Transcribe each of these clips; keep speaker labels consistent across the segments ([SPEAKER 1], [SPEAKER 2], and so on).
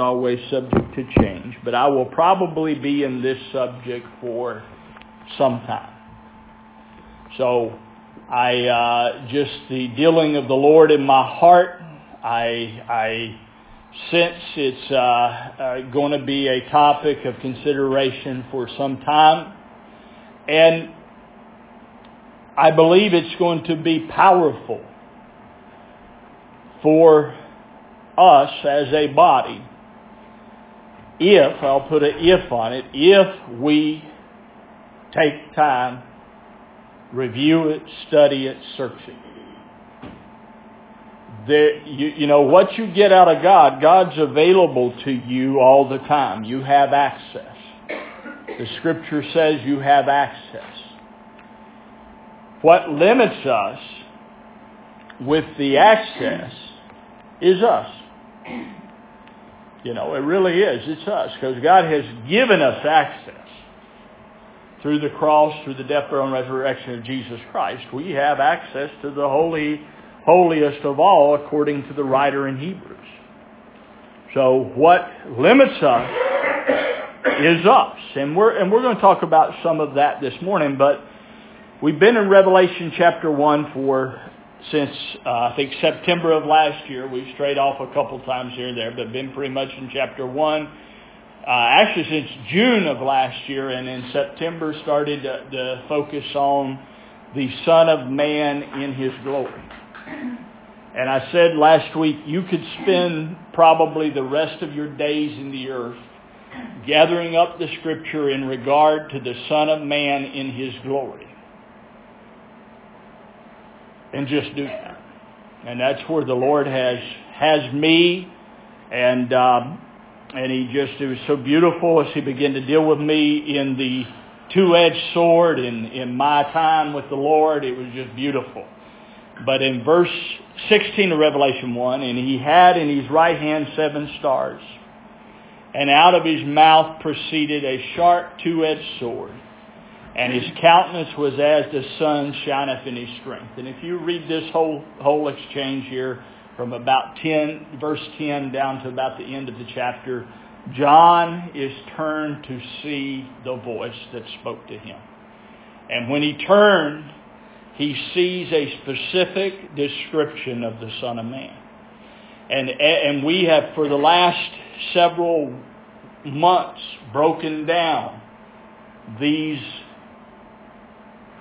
[SPEAKER 1] always subject to change, but I will probably be in this subject for some time. So I uh, just the dealing of the Lord in my heart, I I sense it's uh, uh, going to be a topic of consideration for some time, and I believe it's going to be powerful for us as a body if, I'll put an if on it, if we take time, review it, study it, search it. There, you, you know, what you get out of God, God's available to you all the time. You have access. The scripture says you have access. What limits us with the access is us. You know, it really is. It's us because God has given us access through the cross, through the death, burial, and resurrection of Jesus Christ. We have access to the holy, holiest of all, according to the writer in Hebrews. So what limits us is us, and we're and we're going to talk about some of that this morning. But we've been in Revelation chapter one for since uh, I think September of last year. We've strayed off a couple times here and there, but been pretty much in chapter one. Uh, actually, since June of last year, and in September started to, to focus on the Son of Man in His glory. And I said last week, you could spend probably the rest of your days in the earth gathering up the scripture in regard to the Son of Man in His glory and just do that. And that's where the Lord has has me, and um, and He just it was so beautiful as He began to deal with me in the two-edged sword in in my time with the Lord. It was just beautiful. But in verse 16 of Revelation 1, and he had in his right hand seven stars, and out of his mouth proceeded a sharp two-edged sword and his countenance was as the sun shineth in his strength. And if you read this whole whole exchange here from about 10 verse 10 down to about the end of the chapter, John is turned to see the voice that spoke to him. And when he turned, he sees a specific description of the Son of Man. And, and we have, for the last several months, broken down these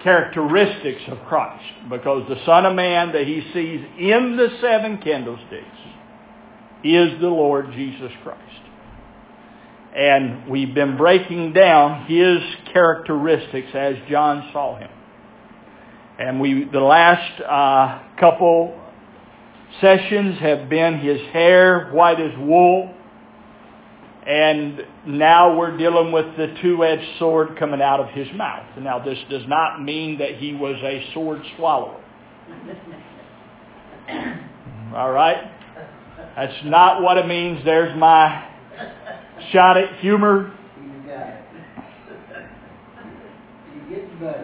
[SPEAKER 1] characteristics of Christ because the Son of Man that he sees in the seven candlesticks is the Lord Jesus Christ. And we've been breaking down his characteristics as John saw him. And we, the last uh, couple sessions have been his hair white as wool, and now we're dealing with the two-edged sword coming out of his mouth. Now, this does not mean that he was a sword swallower. All right? That's not what it means. There's my shot at humor.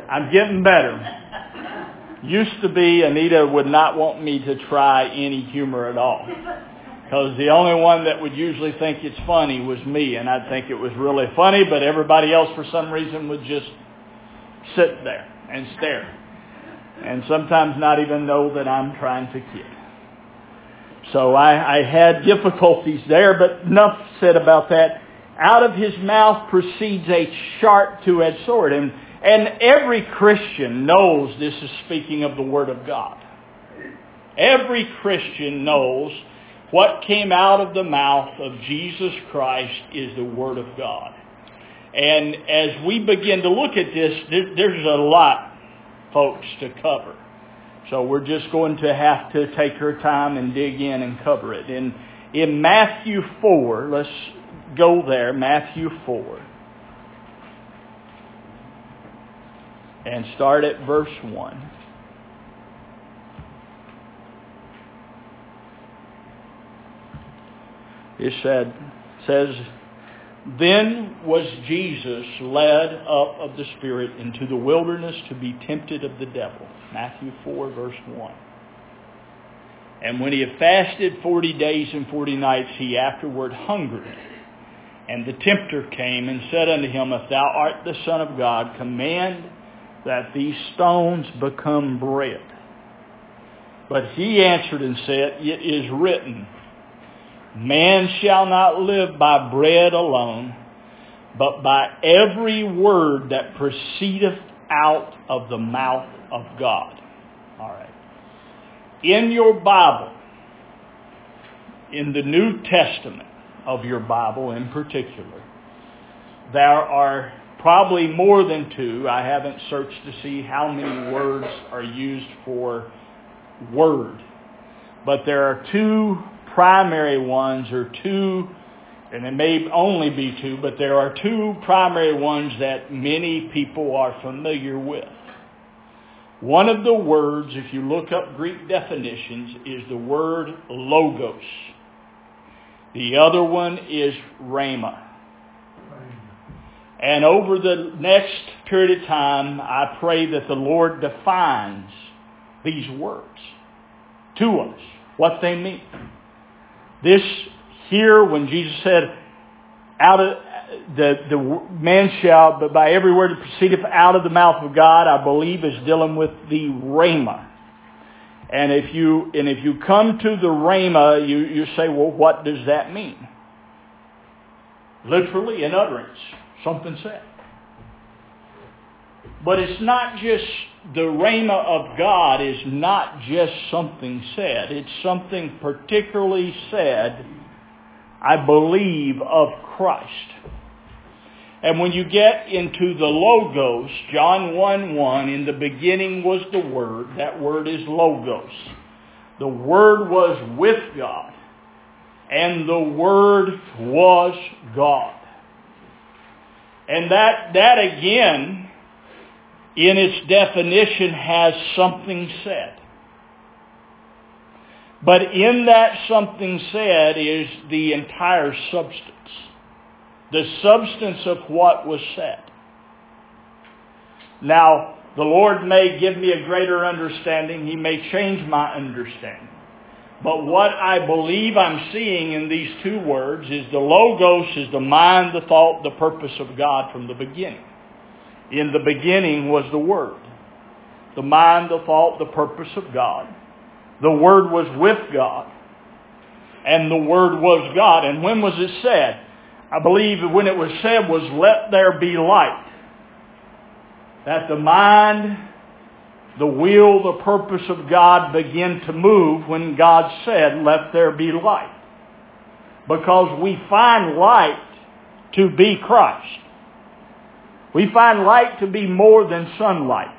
[SPEAKER 1] I'm getting better. Used to be, Anita would not want me to try any humor at all. Because the only one that would usually think it's funny was me, and I'd think it was really funny, but everybody else for some reason would just sit there and stare. And sometimes not even know that I'm trying to kid. So I, I had difficulties there, but enough said about that. Out of his mouth proceeds a sharp two-edged sword. And, and every Christian knows this is speaking of the Word of God. Every Christian knows what came out of the mouth of Jesus Christ is the Word of God. And as we begin to look at this, there's a lot, folks, to cover. So we're just going to have to take our time and dig in and cover it. In, in Matthew 4, let's go there, Matthew 4. And start at verse 1. It said, says, Then was Jesus led up of the Spirit into the wilderness to be tempted of the devil. Matthew 4, verse 1. And when he had fasted forty days and forty nights, he afterward hungered. And the tempter came and said unto him, If thou art the Son of God, command that these stones become bread. But he answered and said, It is written, Man shall not live by bread alone, but by every word that proceedeth out of the mouth of God. All right. In your Bible, in the New Testament of your Bible in particular, there are probably more than two. I haven't searched to see how many words are used for word. But there are two primary ones are two, and it may only be two, but there are two primary ones that many people are familiar with. One of the words, if you look up Greek definitions, is the word logos. The other one is rhema. And over the next period of time, I pray that the Lord defines these words to us, what they mean. This here, when Jesus said, out of the, the man shall, but by every word that proceedeth out of the mouth of God, I believe is dealing with the rhema. And if you, and if you come to the rhema, you, you say, well, what does that mean? Literally an utterance, something said. But it's not just, the rhema of God is not just something said. It's something particularly said, I believe, of Christ. And when you get into the Logos, John 1 1, in the beginning was the Word. That word is Logos. The Word was with God. And the Word was God. And that, that again, in its definition, has something said. But in that something said is the entire substance the substance of what was said. Now, the Lord may give me a greater understanding. He may change my understanding. But what I believe I'm seeing in these two words is the Logos is the mind, the thought, the purpose of God from the beginning. In the beginning was the Word. The mind, the thought, the purpose of God. The Word was with God. And the Word was God. And when was it said? I believe when it was said was, let there be light. That the mind, the will, the purpose of God begin to move when God said, let there be light. Because we find light to be Christ. We find light to be more than sunlight.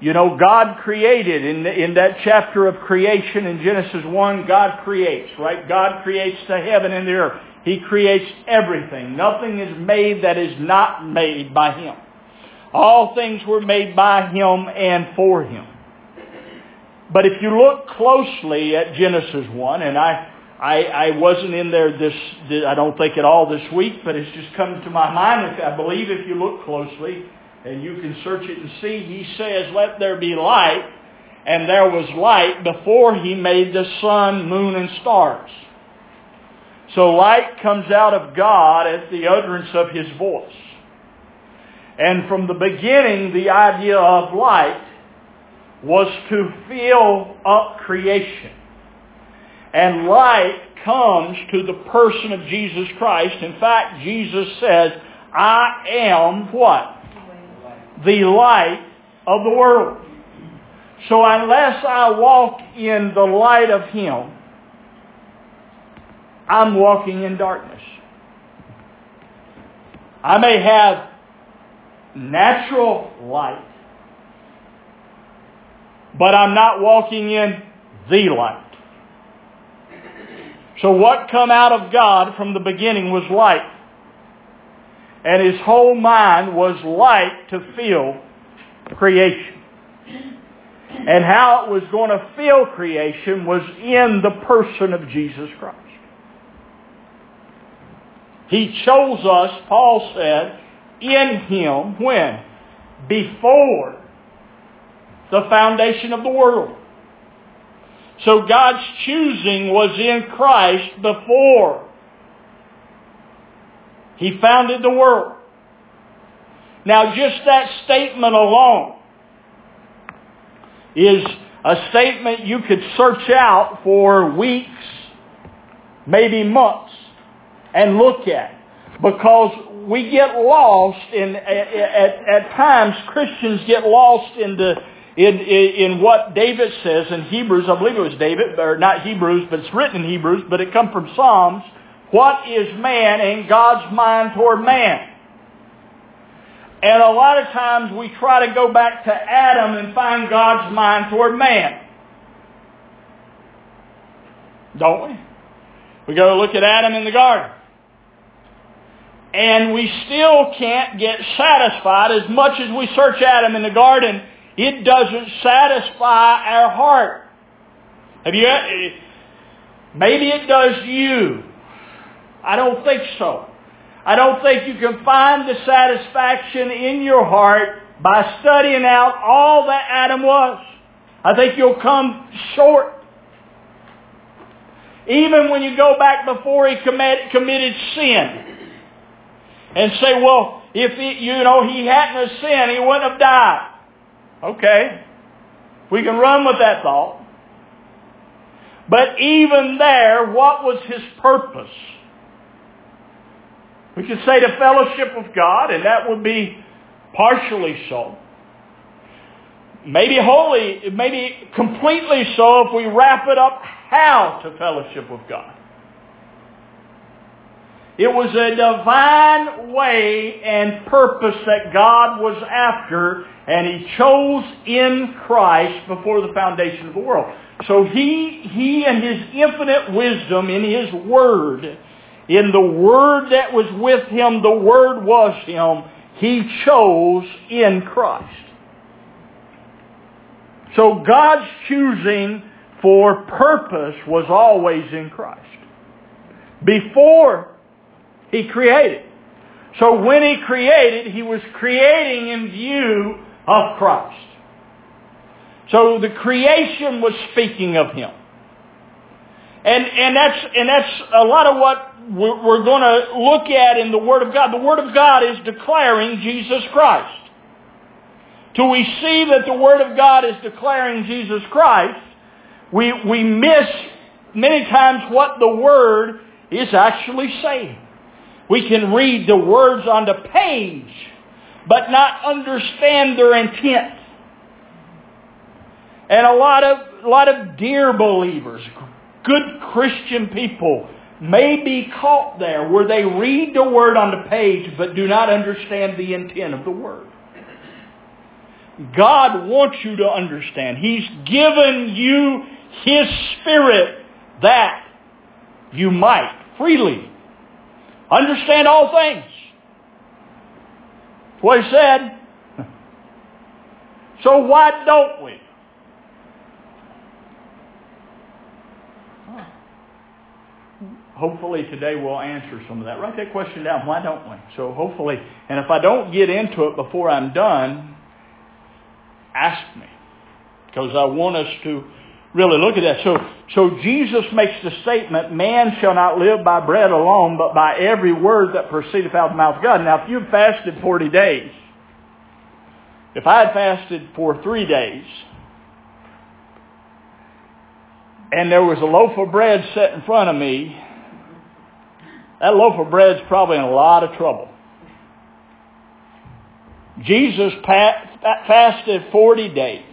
[SPEAKER 1] You know, God created in, the, in that chapter of creation in Genesis 1, God creates, right? God creates the heaven and the earth. He creates everything. Nothing is made that is not made by Him. All things were made by Him and for Him. But if you look closely at Genesis 1, and I, I, I wasn't in there this, I don't think at all this week, but it's just come to my mind. I believe if you look closely, and you can search it and see, He says, let there be light, and there was light before He made the sun, moon, and stars. So light comes out of God as the utterance of His voice. And from the beginning, the idea of light was to fill up creation. And light comes to the person of Jesus Christ. In fact, Jesus says, I am what? The light of the world. So unless I walk in the light of Him, I'm walking in darkness. I may have natural light, but I'm not walking in the light. So what come out of God from the beginning was light. And his whole mind was light to fill creation. And how it was going to fill creation was in the person of Jesus Christ. He chose us, Paul said, in him when? Before the foundation of the world. So God's choosing was in Christ before He founded the world. Now just that statement alone is a statement you could search out for weeks, maybe months, and look at. Because we get lost in, at, at, at times Christians get lost in the in, in, in what David says in Hebrews, I believe it was David, or not Hebrews, but it's written in Hebrews, but it comes from Psalms. What is man in God's mind toward man? And a lot of times we try to go back to Adam and find God's mind toward man. Don't we? We go look at Adam in the garden. And we still can't get satisfied as much as we search Adam in the garden. It doesn't satisfy our heart. Have you, maybe it does you. I don't think so. I don't think you can find the satisfaction in your heart by studying out all that Adam was. I think you'll come short. Even when you go back before he commit, committed sin and say, well, if he, you know he hadn't have sinned, he wouldn't have died. Okay. We can run with that thought. But even there, what was his purpose? We could say the fellowship of God, and that would be partially so. Maybe wholly, maybe completely so if we wrap it up how to fellowship with God. It was a divine way and purpose that God was after, and He chose in Christ before the foundation of the world. So He, He and His infinite wisdom in His Word in the Word that was with him, the Word was him. He chose in Christ. So God's choosing for purpose was always in Christ. Before He created. So when He created, He was creating in view of Christ. So the creation was speaking of Him. And, and that's, and that's a lot of what we're going to look at in the Word of God. The Word of God is declaring Jesus Christ. Till we see that the Word of God is declaring Jesus Christ, we, we miss many times what the Word is actually saying. We can read the words on the page, but not understand their intent. And a lot of, a lot of dear believers, good Christian people, may be caught there where they read the word on the page but do not understand the intent of the word. God wants you to understand. He's given you His Spirit that you might freely understand all things. That's what He said. So why don't we? hopefully today we'll answer some of that. Write that question down. Why don't we? So hopefully, and if I don't get into it before I'm done, ask me. Because I want us to really look at that. So, so Jesus makes the statement, man shall not live by bread alone, but by every word that proceedeth out of the mouth of God. Now, if you've fasted 40 days, if I had fasted for three days, and there was a loaf of bread set in front of me, that loaf of bread's probably in a lot of trouble. Jesus fasted 40 days.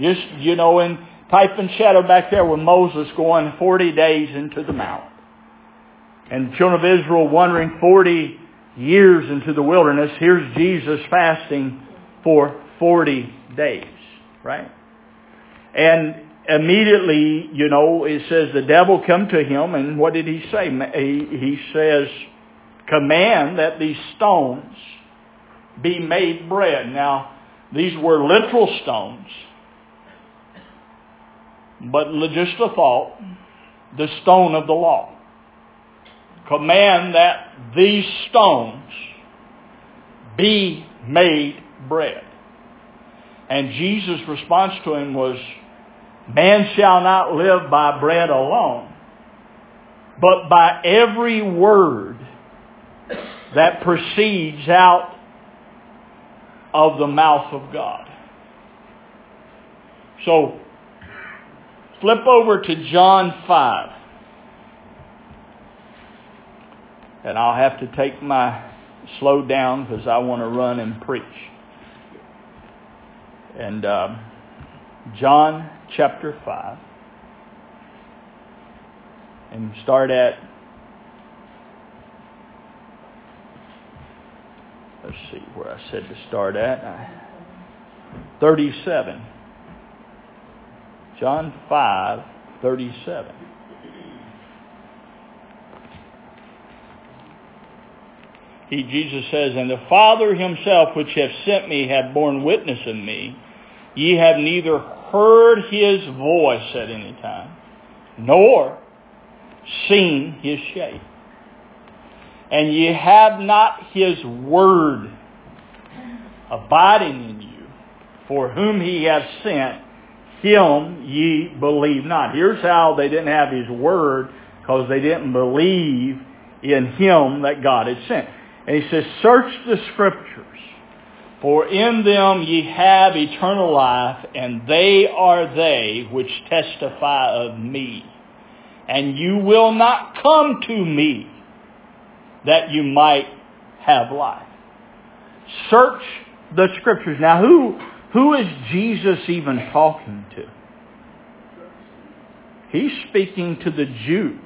[SPEAKER 1] Just, you know, in type and shadow back there with Moses going 40 days into the mount. And the children of Israel wandering 40 years into the wilderness. Here's Jesus fasting for 40 days, right? And immediately, you know, it says the devil come to him, and what did he say? He, he says, command that these stones be made bread. Now, these were literal stones, but just a thought, the stone of the law. Command that these stones be made bread. And Jesus' response to him was, Man shall not live by bread alone, but by every word that proceeds out of the mouth of God. So, flip over to John 5. And I'll have to take my slow down because I want to run and preach. And uh, John chapter 5. And start at, let's see where I said to start at. 37. John 5, 37. He, Jesus says, And the Father himself which hath sent me hath borne witness in me. Ye have neither heard his voice at any time, nor seen his shape. And ye have not his word abiding in you, for whom he hath sent, him ye believe not. Here's how they didn't have his word, because they didn't believe in him that God had sent. And he says, search the scriptures, for in them ye have eternal life, and they are they which testify of me. And you will not come to me that you might have life. Search the scriptures. Now who, who is Jesus even talking to? He's speaking to the Jews.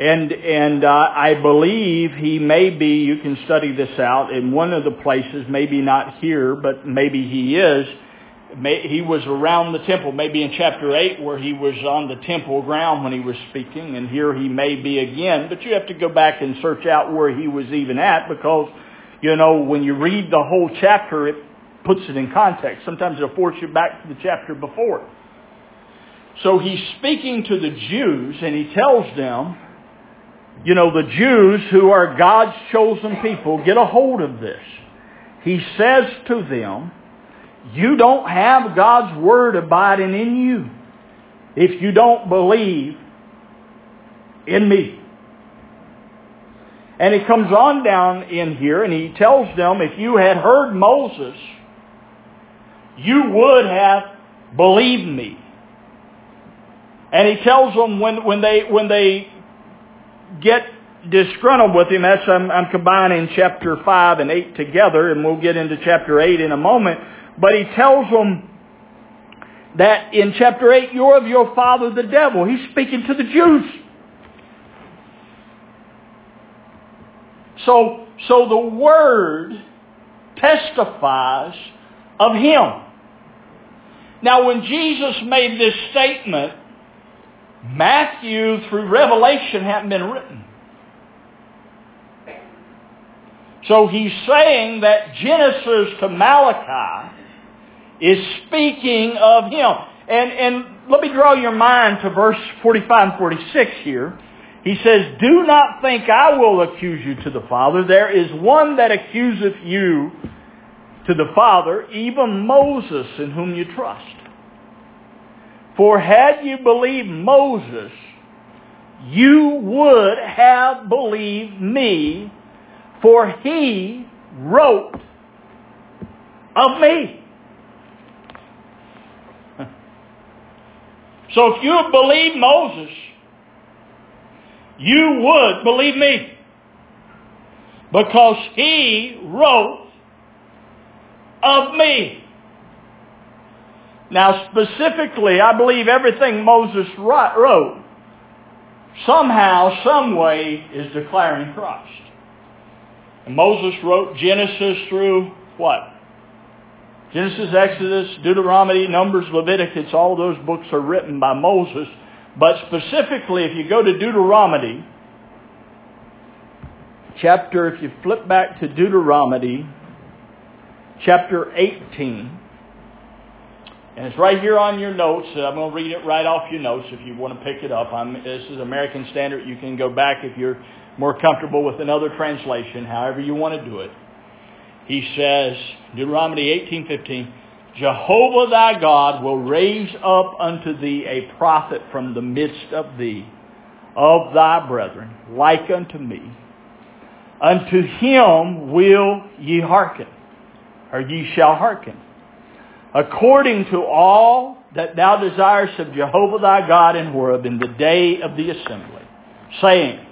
[SPEAKER 1] And and uh, I believe he may be. You can study this out in one of the places. Maybe not here, but maybe he is. May, he was around the temple. Maybe in chapter eight, where he was on the temple ground when he was speaking, and here he may be again. But you have to go back and search out where he was even at, because you know when you read the whole chapter, it puts it in context. Sometimes it'll force you back to the chapter before. So he's speaking to the Jews, and he tells them you know, the Jews who are God's chosen people, get a hold of this. He says to them, you don't have God's word abiding in you if you don't believe in me. And he comes on down in here and he tells them if you had heard Moses, you would have believed me. And he tells them when, when they, when they get disgruntled with him. That's I'm, I'm combining chapter 5 and 8 together, and we'll get into chapter 8 in a moment. But he tells them that in chapter 8, you're of your father the devil. He's speaking to the Jews. So, so the word testifies of him. Now when Jesus made this statement, Matthew through Revelation hadn't been written. So he's saying that Genesis to Malachi is speaking of him. And, and let me draw your mind to verse 45 and 46 here. He says, Do not think I will accuse you to the Father. There is one that accuseth you to the Father, even Moses in whom you trust. For had you believed Moses, you would have believed me, for he wrote of me. So if you believe Moses, you would believe me. Because he wrote of me. Now specifically, I believe everything Moses wrote somehow, some way is declaring Christ. And Moses wrote Genesis through what? Genesis, Exodus, Deuteronomy, Numbers, Leviticus, all those books are written by Moses. But specifically, if you go to Deuteronomy, chapter, if you flip back to Deuteronomy, chapter 18, and it's right here on your notes. I'm going to read it right off your notes if you want to pick it up. I'm, this is American Standard. You can go back if you're more comfortable with another translation, however you want to do it. He says, Deuteronomy 18:15, Jehovah thy God will raise up unto thee a prophet from the midst of thee, of thy brethren, like unto me. Unto him will ye hearken, or ye shall hearken, according to all that thou desirest of Jehovah thy God in Horeb in the day of the assembly, saying,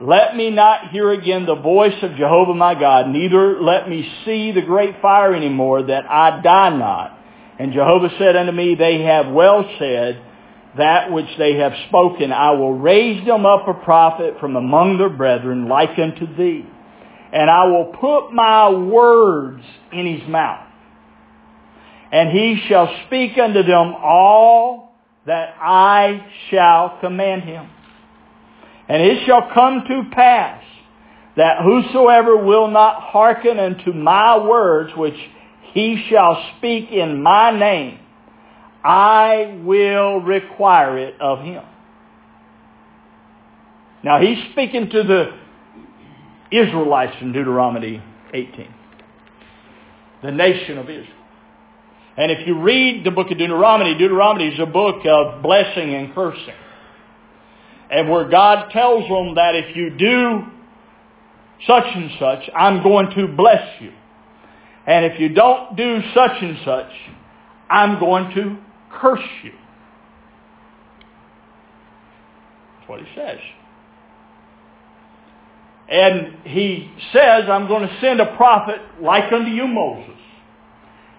[SPEAKER 1] let me not hear again the voice of Jehovah my God, neither let me see the great fire any more, that I die not. And Jehovah said unto me, They have well said that which they have spoken. I will raise them up a prophet from among their brethren, like unto thee. And I will put my words in his mouth. And he shall speak unto them all that I shall command him. And it shall come to pass that whosoever will not hearken unto my words, which he shall speak in my name, I will require it of him. Now he's speaking to the Israelites in Deuteronomy 18. The nation of Israel. And if you read the book of Deuteronomy, Deuteronomy is a book of blessing and cursing and where God tells them that if you do such and such, I'm going to bless you. And if you don't do such and such, I'm going to curse you. That's what he says. And he says, I'm going to send a prophet like unto you, Moses.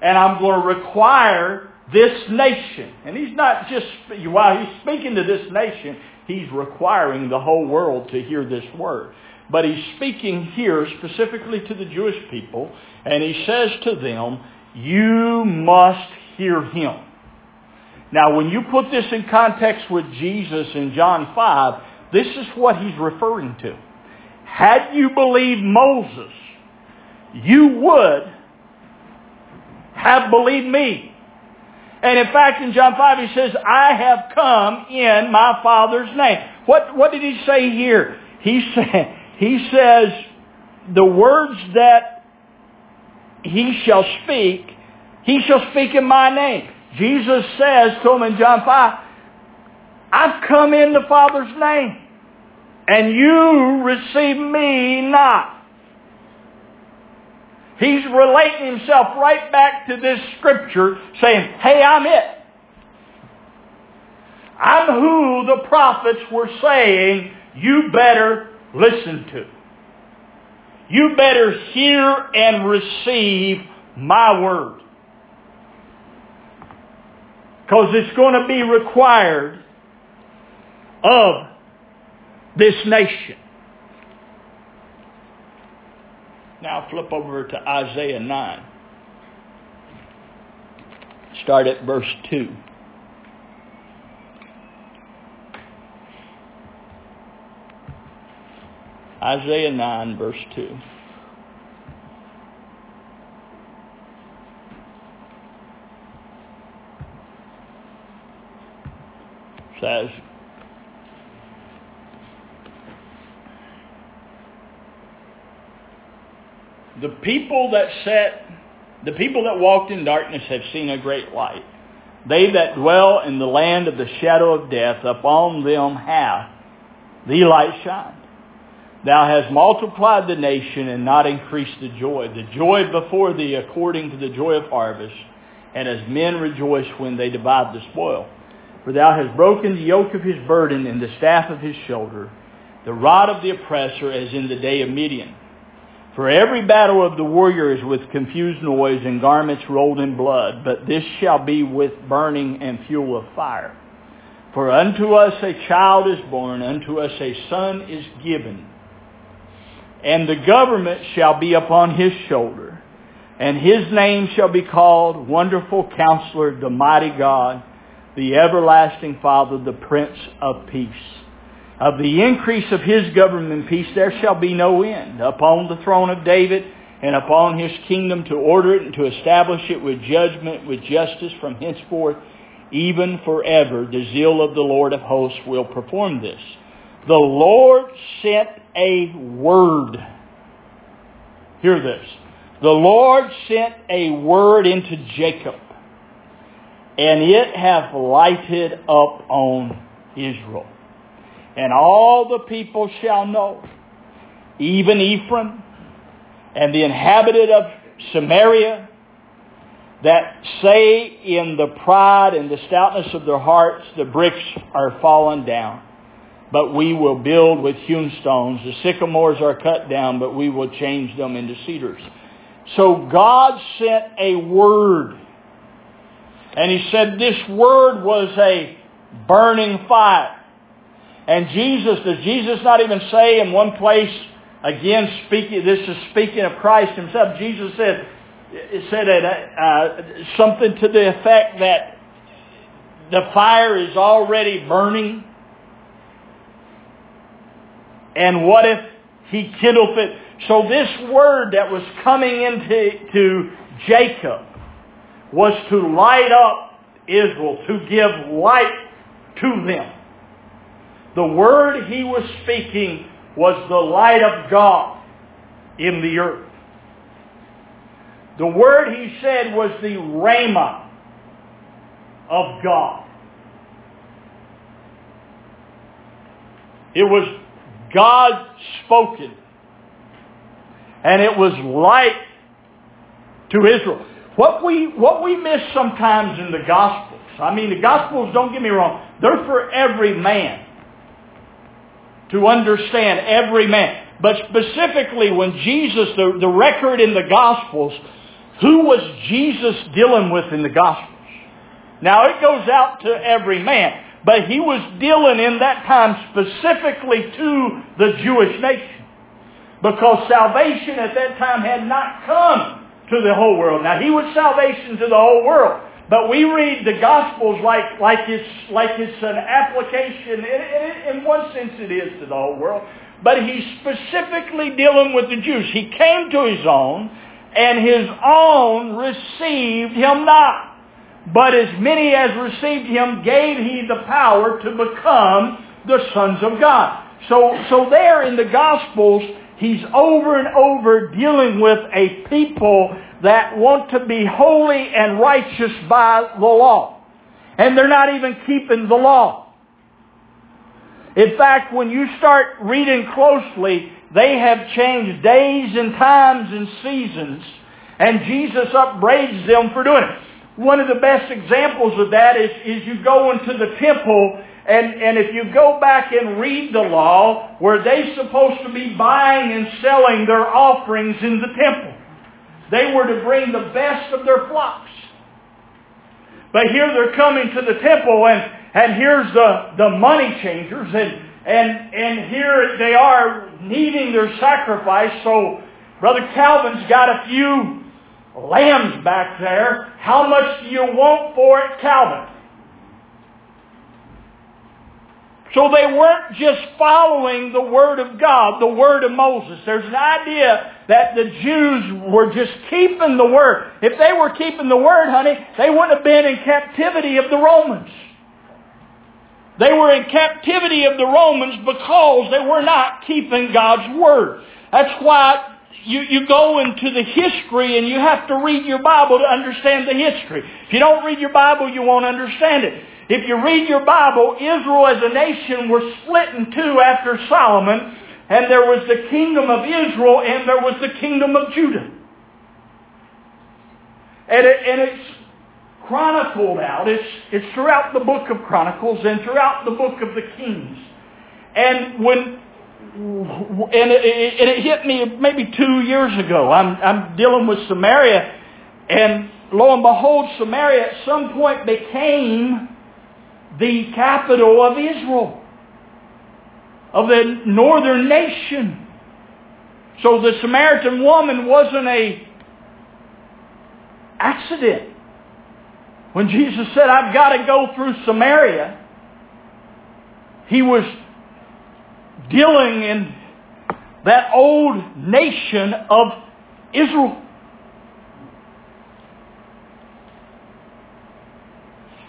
[SPEAKER 1] And I'm going to require this nation. And he's not just, while he's speaking to this nation, he's requiring the whole world to hear this word. But he's speaking here specifically to the Jewish people, and he says to them, you must hear him. Now, when you put this in context with Jesus in John 5, this is what he's referring to. Had you believed Moses, you would have believed me. And in fact, in John 5, he says, I have come in my Father's name. What, what did he say here? He, say, he says, the words that he shall speak, he shall speak in my name. Jesus says to him in John 5, I've come in the Father's name, and you receive me not. He's relating himself right back to this scripture saying, hey, I'm it. I'm who the prophets were saying you better listen to. You better hear and receive my word. Because it's going to be required of this nation. Now flip over to Isaiah 9. Start at verse 2. Isaiah 9, verse 2. Says, the people that sat, the people that walked in darkness have seen a great light. They that dwell in the land of the shadow of death, upon them hath the light shined. Thou hast multiplied the nation and not increased the joy. The joy before thee according to the joy of harvest, and as men rejoice when they divide the spoil. For thou hast broken the yoke of his burden and the staff of his shoulder, the rod of the oppressor as in the day of Midian. For every battle of the warrior is with confused noise and garments rolled in blood, but this shall be with burning and fuel of fire. For unto us a child is born, unto us a son is given, and the government shall be upon his shoulder, and his name shall be called Wonderful Counselor, the Mighty God, the Everlasting Father, the Prince of Peace. Of the increase of his government and peace there shall be no end upon the throne of David and upon his kingdom to order it and to establish it with judgment, with justice from henceforth, even forever. The zeal of the Lord of hosts will perform this. The Lord sent a word. Hear this. The Lord sent a word into Jacob, and it hath lighted up on Israel. And all the people shall know, even Ephraim and the inhabitant of Samaria, that say in the pride and the stoutness of their hearts, the bricks are fallen down. But we will build with hewn stones. The sycamores are cut down, but we will change them into cedars. So God sent a word. And he said this word was a burning fire. And Jesus, does Jesus not even say in one place, again speaking, this is speaking of Christ himself, Jesus said, said uh, uh, something to the effect that the fire is already burning. And what if he kindleth it? So this word that was coming into to Jacob was to light up Israel, to give light to them. The word he was speaking was the light of God in the earth. The word he said was the rhema of God. It was God spoken. And it was light to Israel. What we, what we miss sometimes in the Gospels, I mean the Gospels, don't get me wrong, they're for every man. To understand every man. But specifically when Jesus, the, the record in the Gospels who was Jesus dealing with in the Gospels? Now it goes out to every man, but he was dealing in that time specifically to the Jewish nation. Because salvation at that time had not come to the whole world. Now he was salvation to the whole world. But we read the Gospels like, like, it's, like it's an application. In, in, one sense it is to the whole world. But he's specifically dealing with the Jews. He came to his own, and his own received him not. But as many as received him gave he the power to become the sons of God. So, so there in the Gospels, he's over and over dealing with a people that want to be holy and righteous by the law. And they're not even keeping the law. In fact, when you start reading closely, they have changed days and times and seasons, and Jesus upbraids them for doing it. One of the best examples of that is, is you go into the temple, and, and if you go back and read the law, where they supposed to be buying and selling their offerings in the temple. They were to bring the best of their flocks. But here they're coming to the temple, and, and here's the, the money changers, and and, and here they are needing their sacrifice. So Brother Calvin's got a few lambs back there. How much do you want for it, Calvin? So they weren't just following the Word of God, the Word of Moses. There's an idea that the Jews were just keeping the Word. If they were keeping the Word, honey, they wouldn't have been in captivity of the Romans. They were in captivity of the Romans because they were not keeping God's Word. That's why you, you go into the history and you have to read your Bible to understand the history. If you don't read your Bible, you won't understand it. If you read your Bible, Israel as a nation was split in two after Solomon, and there was the kingdom of Israel and there was the kingdom of Judah. And, it, and it's chronicled out. It's, it's throughout the book of Chronicles and throughout the book of the Kings. And when and it, it, it hit me maybe two years ago. I'm, I'm dealing with Samaria, and lo and behold, Samaria at some point became the capital of Israel, of the northern nation. So the Samaritan woman wasn't a accident. When Jesus said, I've got to go through Samaria, he was dealing in that old nation of Israel.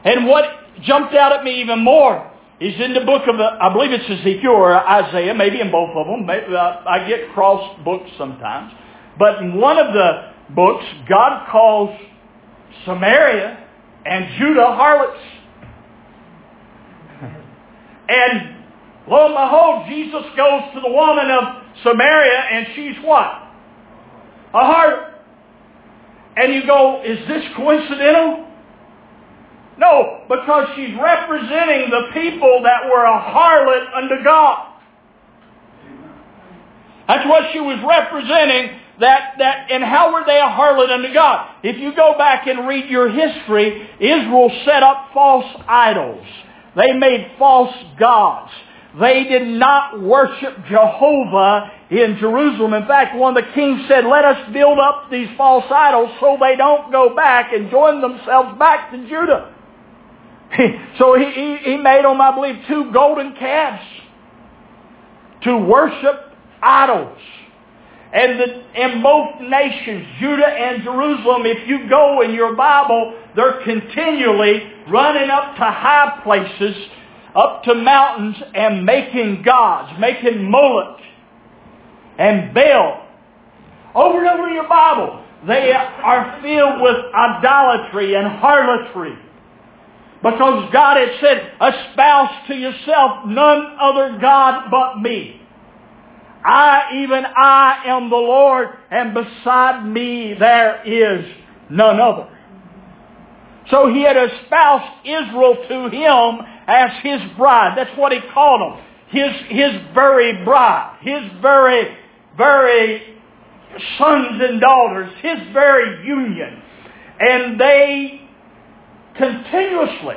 [SPEAKER 1] And what jumped out at me even more is in the book of, I believe it's Ezekiel or Isaiah, maybe in both of them. Maybe, uh, I get cross books sometimes. But in one of the books, God calls Samaria and Judah harlots. And lo and behold, Jesus goes to the woman of Samaria and she's what? A harlot. And you go, is this coincidental? No, because she's representing the people that were a harlot unto God. That's what she was representing. That, that, and how were they a harlot unto God? If you go back and read your history, Israel set up false idols. They made false gods. They did not worship Jehovah in Jerusalem. In fact, one of the kings said, let us build up these false idols so they don't go back and join themselves back to Judah. so he, he, he made them, I believe, two golden calves to worship idols. And, the, in both nations, Judah and Jerusalem, if you go in your Bible, they're continually running up to high places, up to mountains, and making gods, making Moloch and Baal. Over and over in your Bible, they are filled with idolatry and harlotry. Because God had said, espouse to yourself none other God but me. I, even I, am the Lord, and beside me there is none other. So he had espoused Israel to him as his bride. That's what he called them. His, his very bride. His very, very sons and daughters. His very union. And they continuously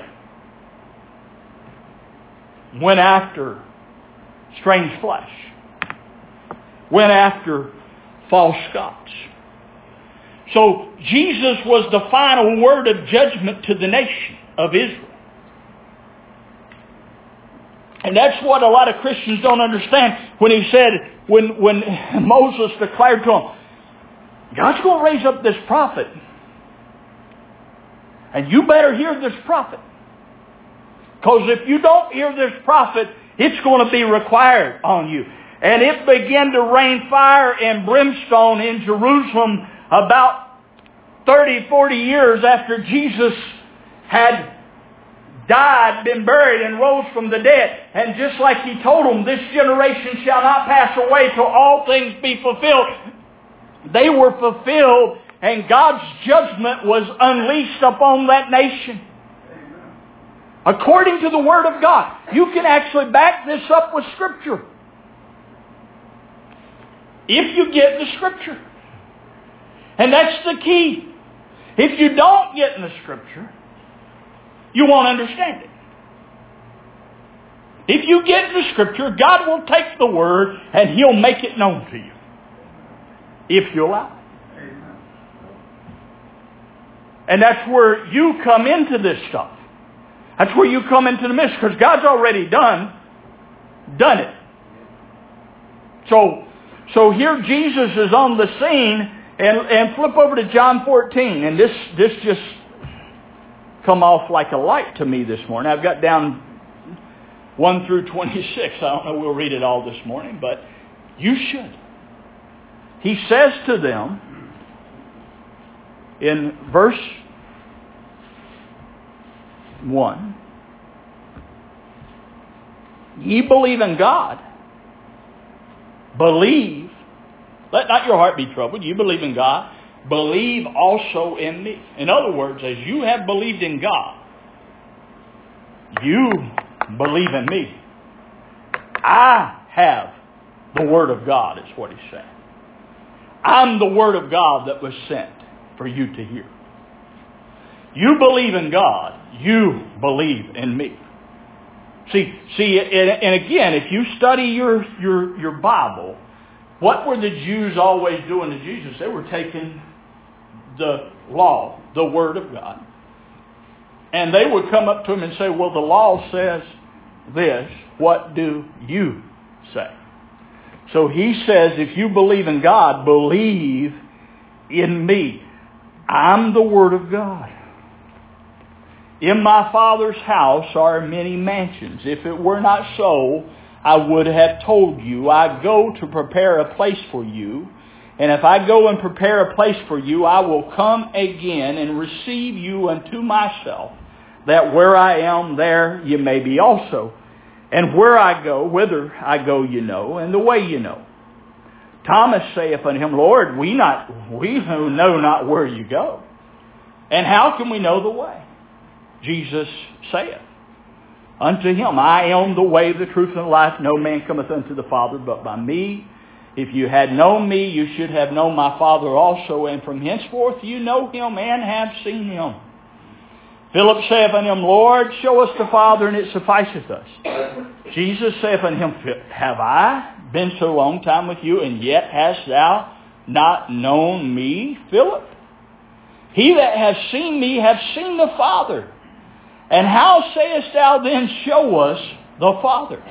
[SPEAKER 1] went after strange flesh, went after false gods. So Jesus was the final word of judgment to the nation of Israel. And that's what a lot of Christians don't understand when he said, when, when Moses declared to them, God's going to raise up this prophet and you better hear this prophet. Because if you don't hear this prophet, it's going to be required on you. And it began to rain fire and brimstone in Jerusalem about 30, 40 years after Jesus had died, been buried, and rose from the dead. And just like he told them, this generation shall not pass away till all things be fulfilled. They were fulfilled and God's judgment was unleashed upon that nation. According to the Word of God. You can actually back this up with Scripture. If you get the Scripture. And that's the key. If you don't get in the Scripture, you won't understand it. If you get in the Scripture, God will take the Word and He'll make it known to you. If you allow it. And that's where you come into this stuff. That's where you come into the mission because God's already done, done it. So, so here Jesus is on the scene and, and flip over to John 14 and this, this just come off like a light to me this morning. I've got down 1 through 26. I don't know we'll read it all this morning, but you should. He says to them, in verse 1, ye believe in God, believe, let not your heart be troubled, you believe in God, believe also in me. In other words, as you have believed in God, you believe in me. I have the Word of God, is what he's saying. I'm the Word of God that was sent for you to hear. You believe in God. You believe in me. See, see, and, and again, if you study your, your, your Bible, what were the Jews always doing to Jesus? They were taking the law, the Word of God, and they would come up to him and say, well, the law says this. What do you say? So he says, if you believe in God, believe in me. I'm the Word of God. In my Father's house are many mansions. If it were not so, I would have told you, I go to prepare a place for you. And if I go and prepare a place for you, I will come again and receive you unto myself, that where I am, there you may be also. And where I go, whither I go you know, and the way you know. Thomas saith unto him, Lord, we not we know not where you go. And how can we know the way? Jesus saith unto him, I am the way, the truth, and the life. No man cometh unto the Father but by me. If you had known me, you should have known my Father also, and from henceforth you know him and have seen him. Philip saith unto him, Lord, show us the Father, and it sufficeth us. Jesus saith unto him, Have I been so long time with you, and yet hast thou not known me, Philip? He that hath seen me hath seen the Father. And how sayest thou then, Show us the Father?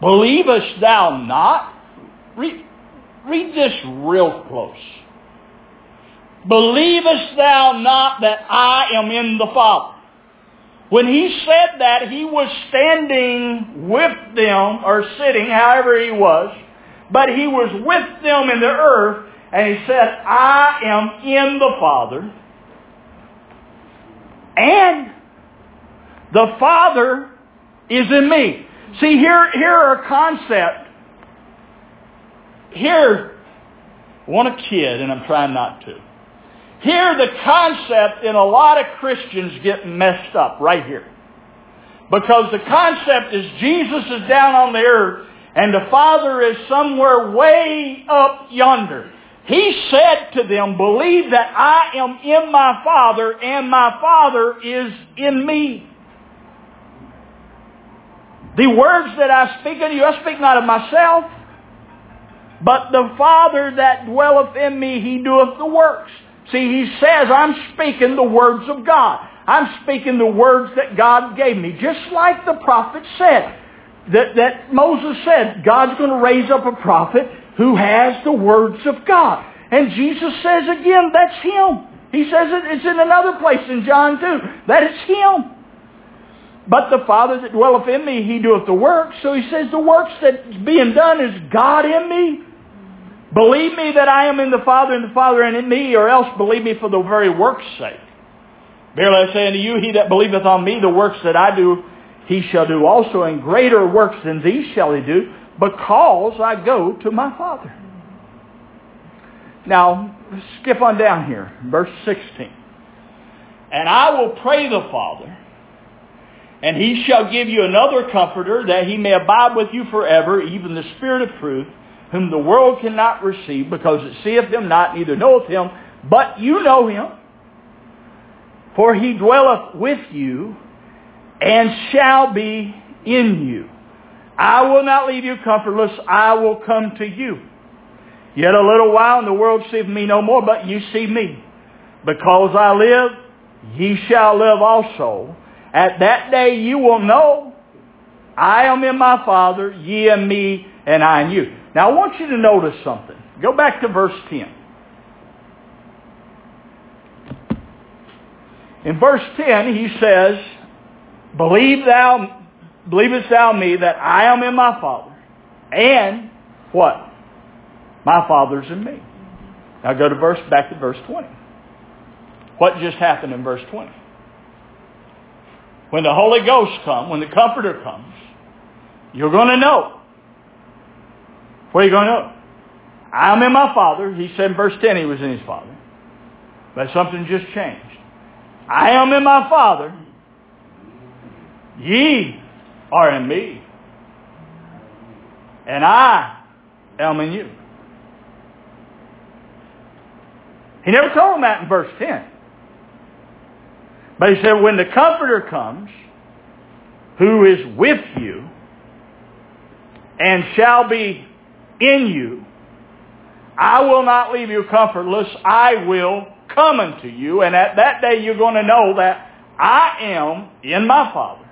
[SPEAKER 1] Believest thou not? Read, read this real close. Believest thou not that I am in the Father? When he said that, he was standing with them, or sitting, however he was, but he was with them in the earth, and he said, I am in the Father, and the Father is in me. See, here, here are a concept. Here, I want a kid, and I'm trying not to. Here the concept in a lot of Christians get messed up right here. Because the concept is Jesus is down on the earth and the Father is somewhere way up yonder. He said to them, believe that I am in my Father and my Father is in me. The words that I speak unto you, I speak not of myself, but the Father that dwelleth in me, he doeth the works. See, he says, I'm speaking the words of God. I'm speaking the words that God gave me. Just like the prophet said. That, that Moses said, God's going to raise up a prophet who has the words of God. And Jesus says again, that's him. He says it, it's in another place in John 2, that it's him. But the Father that dwelleth in me, he doeth the works. So he says the works that's being done is God in me. Believe me that I am in the Father and the Father and in me, or else believe me for the very work's sake. Verily I say unto you, he that believeth on me, the works that I do, he shall do also, and greater works than these shall he do, because I go to my Father. Now, skip on down here, verse 16. And I will pray the Father, and he shall give you another comforter, that he may abide with you forever, even the Spirit of truth, whom the world cannot receive, because it seeth him not, neither knoweth him, but you know him. For he dwelleth with you, and shall be in you. I will not leave you comfortless, I will come to you. Yet a little while, and the world seeth me no more, but you see me. Because I live, ye shall live also. At that day you will know I am in my Father, ye in me, and I in you. Now I want you to notice something. Go back to verse 10. In verse 10 he says, Believe thou, believest thou me that I am in my Father, and what? My Father's in me. Now go to verse back to verse 20. What just happened in verse 20? When the Holy Ghost comes, when the Comforter comes, you're going to know where are you going to? I'm in my Father. He said in verse 10 he was in his Father. But something just changed. I am in my Father. Ye are in me. And I am in you. He never told them that in verse 10. But he said, when the Comforter comes, who is with you, and shall be in you. I will not leave you comfortless. I will come unto you. And at that day you're going to know that I am in my Father.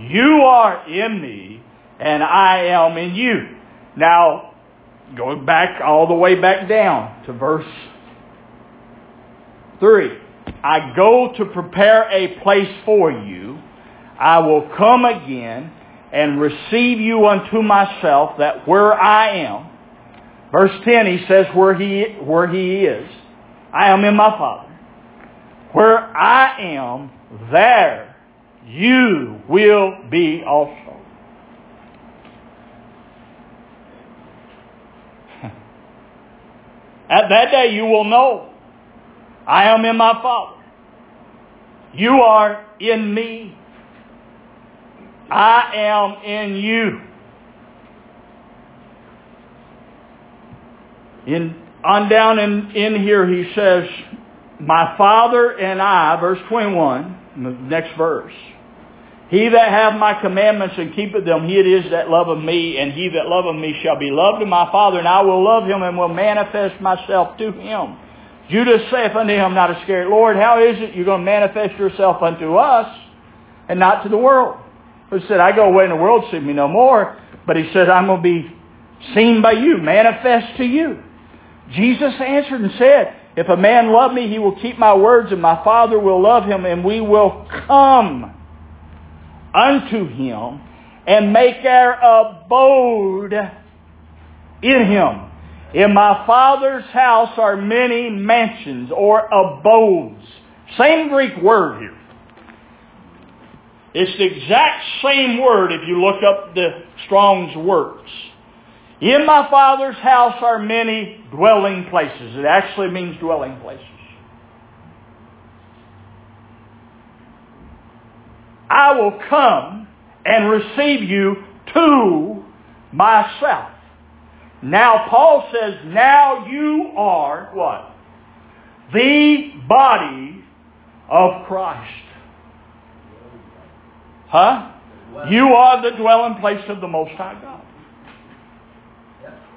[SPEAKER 1] You are in me, and I am in you. Now, going back all the way back down to verse 3. I go to prepare a place for you. I will come again and receive you unto myself, that where I am, Verse 10, he says where he, where he is. I am in my Father. Where I am, there you will be also. At that day you will know I am in my Father. You are in me. I am in you. In, on down in, in here he says, My Father and I, verse 21, the next verse. He that hath my commandments and keepeth them, he it is that loveth me, and he that loveth me shall be loved of my Father, and I will love him and will manifest myself to him. Judas saith unto him, not Iscariot, Lord, how is it you're going to manifest yourself unto us and not to the world? He said, I go away and the world, see me no more. But he said, I'm going to be seen by you, manifest to you. Jesus answered and said, If a man love me, he will keep my words, and my Father will love him, and we will come unto him and make our abode in him. In my Father's house are many mansions or abodes. Same Greek word here. It's the exact same word if you look up the Strong's works. In my Father's house are many dwelling places. It actually means dwelling places. I will come and receive you to myself. Now Paul says, now you are what? The body of Christ. Huh? You are the dwelling place of the Most High God.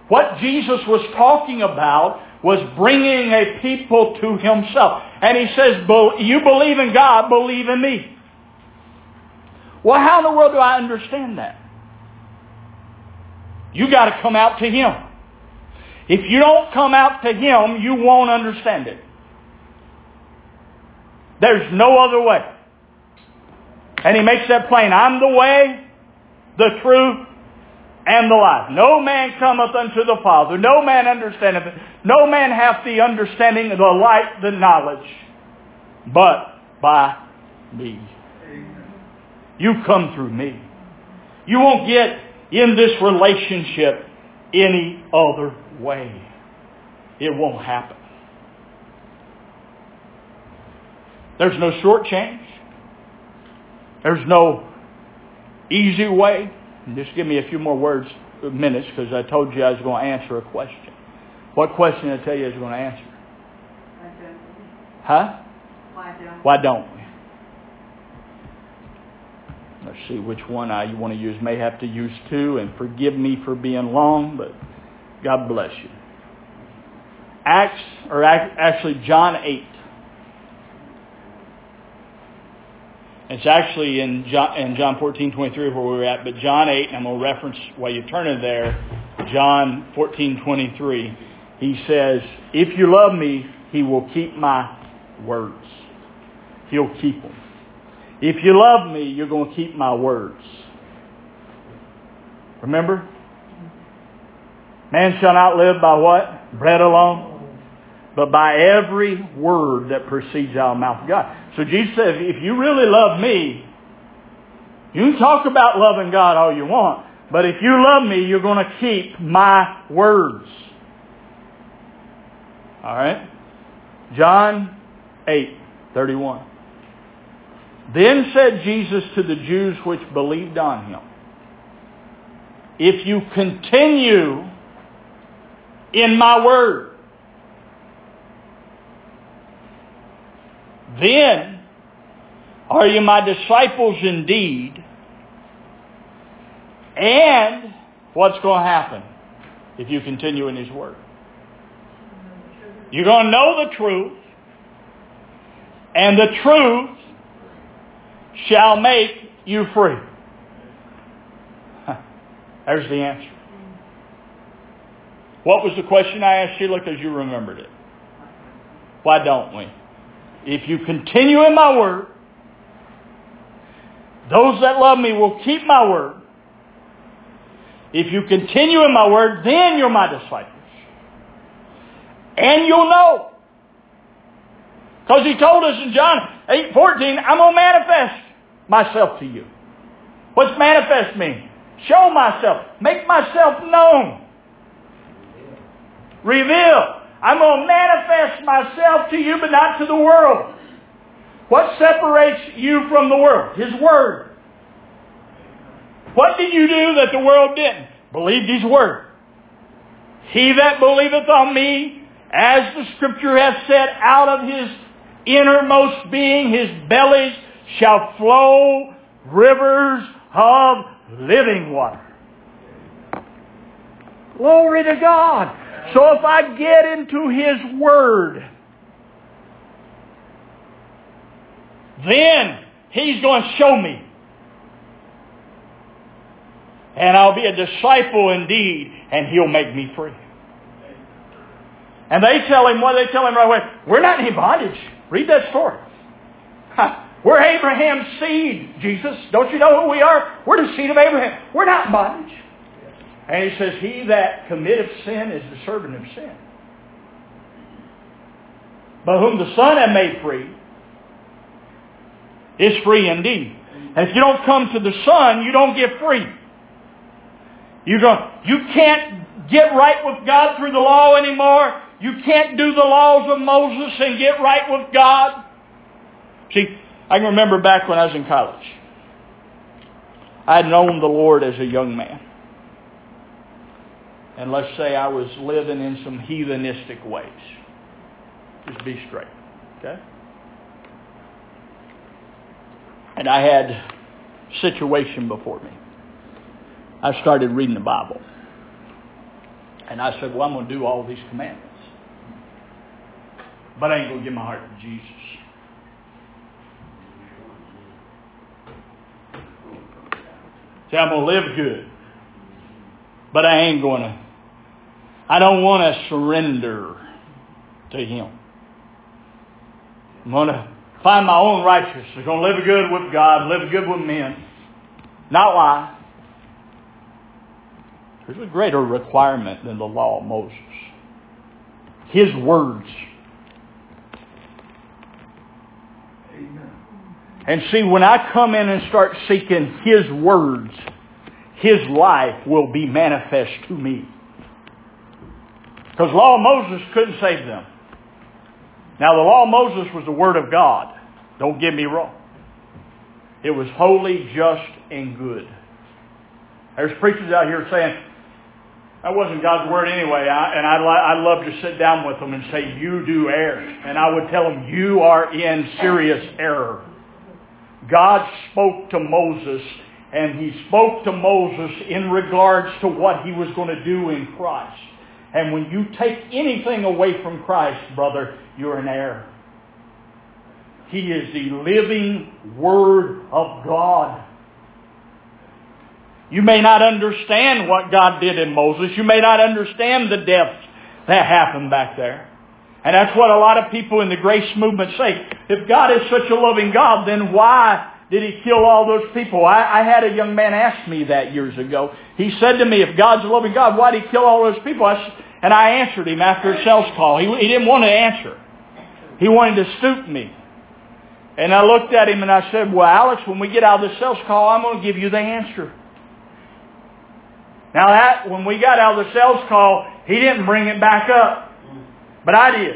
[SPEAKER 1] What Jesus was talking about was bringing a people to himself. And he says, you believe in God, believe in me. Well, how in the world do I understand that? You got to come out to Him. If you don't come out to Him, you won't understand it. There's no other way. And He makes that plain. I'm the way, the truth, and the life. No man cometh unto the Father. No man understandeth it. No man hath the understanding, the light, the knowledge, but by me. You come through me. You won't get in this relationship any other way. It won't happen. There's no short change. There's no easy way. Just give me a few more words, minutes, because I told you I was going to answer a question. What question did I tell you I was going to answer? Huh?
[SPEAKER 2] Why don't?
[SPEAKER 1] Why don't we? Let's see which one I you want to use. May have to use two, and forgive me for being long, but God bless you. Acts, or actually John 8. It's actually in John, in John 14, 23 where we are at, but John 8, and I'm going to reference while you're turning there, John 14, 23. He says, if you love me, he will keep my words. He'll keep them. If you love me, you're going to keep my words. Remember? Man shall not live by what? Bread alone, but by every word that proceeds out of the mouth of God. So Jesus says, if you really love me, you can talk about loving God all you want, but if you love me, you're going to keep my words. All right? John 8, 31. Then said Jesus to the Jews which believed on him, If you continue in my word, then are you my disciples indeed. And what's going to happen if you continue in his word? You're going to know the truth, and the truth shall make you free. There's the answer. What was the question I asked Sheila because you remembered it? Why don't we? If you continue in my word, those that love me will keep my word. If you continue in my word, then you're my disciples. And you'll know. Because he told us in John 8, 14, I'm going to manifest myself to you. What's manifest mean? Show myself. Make myself known. Reveal. I'm going to manifest myself to you, but not to the world. What separates you from the world? His Word. What did you do that the world didn't? Believed His Word. He that believeth on me, as the Scripture hath said, out of his innermost being, his bellies shall flow rivers of living water. Glory to God. So if I get into His Word, then He's going to show me. And I'll be a disciple indeed, and He'll make me free. And they tell him, what they tell him right away? We're not in bondage. Read that story. We're Abraham's seed, Jesus. Don't you know who we are? We're the seed of Abraham. We're not in bondage. And he says, He that committeth sin is the servant of sin. But whom the Son hath made free is free indeed. And if you don't come to the Son, you don't get free. You don't, you can't get right with God through the law anymore. You can't do the laws of Moses and get right with God. See, I can remember back when I was in college. I had known the Lord as a young man. And let's say I was living in some heathenistic ways. Just be straight. Okay? And I had situation before me. I started reading the Bible. And I said, well, I'm going to do all these commandments. But I ain't going to give my heart to Jesus. See, I'm going to live good. But I ain't going to. I don't want to surrender to Him. I'm going to find my own righteousness. I'm going to live good with God, live good with men. Not lie. There's a greater requirement than the law of Moses. His words. Amen. And see, when I come in and start seeking His words, His life will be manifest to me. Because law of Moses couldn't save them. Now the law of Moses was the Word of God. Don't get me wrong. It was holy, just, and good. There's preachers out here saying, that wasn't God's word anyway. I, and I'd, I'd love to sit down with them and say, you do err. And I would tell them, you are in serious error. God spoke to Moses, and he spoke to Moses in regards to what he was going to do in Christ. And when you take anything away from Christ, brother, you're in error. He is the living Word of God. You may not understand what God did in Moses. You may not understand the depths that happened back there. And that's what a lot of people in the grace movement say. If God is such a loving God, then why did he kill all those people? I, I had a young man ask me that years ago. He said to me, if God's a loving God, why did he kill all those people? I, and I answered him after a sales call. He, he didn't want to answer. He wanted to stoop me. And I looked at him and I said, well, Alex, when we get out of the sales call, I'm going to give you the answer. Now that, when we got out of the sales call, he didn't bring it back up. But I did.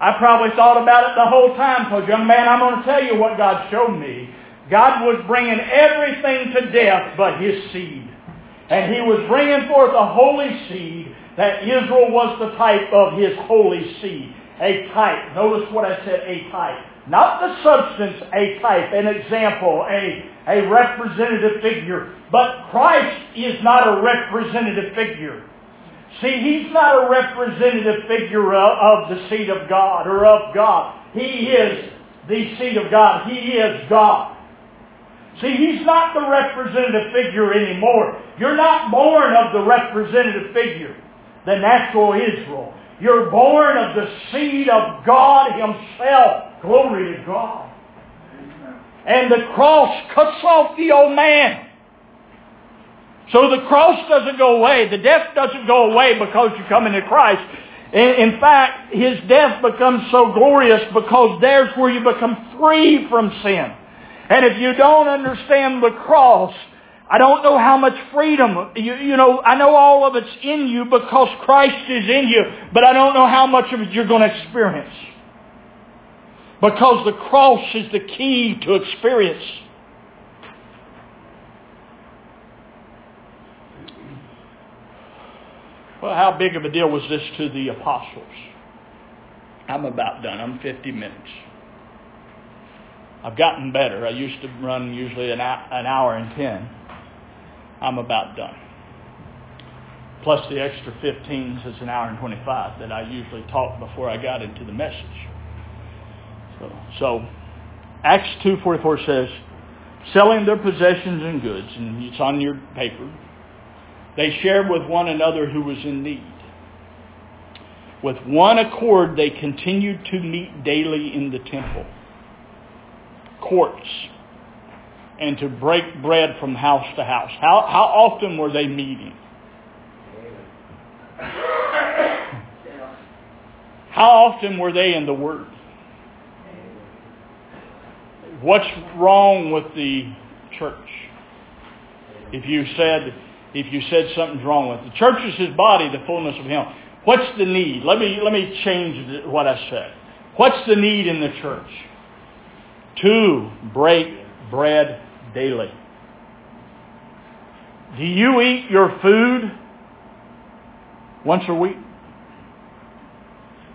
[SPEAKER 1] I probably thought about it the whole time because, young man, I'm going to tell you what God showed me. God was bringing everything to death but his seed. And he was bringing forth a holy seed that Israel was the type of his holy seed. A type. Notice what I said, a type. Not the substance, a type, an example, a, a representative figure. But Christ is not a representative figure. See, he's not a representative figure of, the seed of God or of God. He is the seed of God. He is God. See, he's not the representative figure anymore. You're not born of the representative figure, the natural Israel. You're born of the seed of God himself. Glory to God. And the cross cuts off the old man. So the cross doesn't go away. The death doesn't go away because you come into Christ. In, fact, his death becomes so glorious because there's where you become free from sin. And if you don't understand the cross, I don't know how much freedom, you, you know, I know all of it's in you because Christ is in you, but I don't know how much of it you're going to experience. Because the cross is the key to experience. Well, how big of a deal was this to the apostles? I'm about done. I'm 50 minutes. I've gotten better. I used to run usually an hour and 10. I'm about done. Plus the extra 15s is an hour and 25 that I usually talk before I got into the message. So, so Acts 2.44 says, selling their possessions and goods, and it's on your paper, they shared with one another who was in need. With one accord, they continued to meet daily in the temple, courts, and to break bread from house to house. How, how often were they meeting? How often were they in the Word? What's wrong with the church? If you said if you said something's wrong with it. The church is his body, the fullness of him. What's the need? Let me, let me change what I said. What's the need in the church? To break bread daily. Do you eat your food once a week?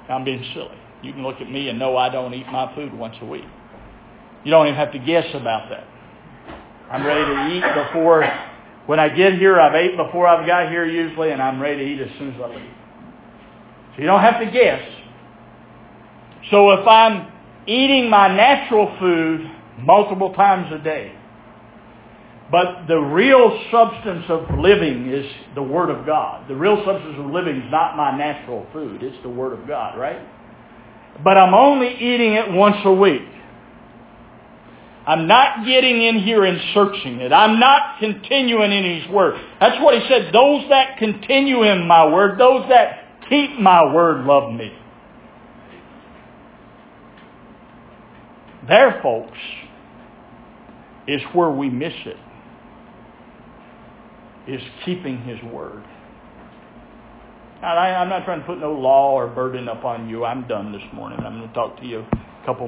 [SPEAKER 1] I'm being silly. You can look at me and know I don't eat my food once a week. You don't even have to guess about that. I'm ready to eat before when I get here, I've ate before I've got here usually, and I'm ready to eat as soon as I leave. So you don't have to guess. So if I'm eating my natural food multiple times a day, but the real substance of living is the Word of God. The real substance of living is not my natural food. It's the Word of God, right? But I'm only eating it once a week. I'm not getting in here and searching it. I'm not continuing in His Word. That's what He said. Those that continue in my Word, those that keep my Word love me. There, folks, is where we miss it. Is keeping His Word. I, am not trying to put no law or burden upon you. I'm done this morning. I'm going to talk to you a couple more.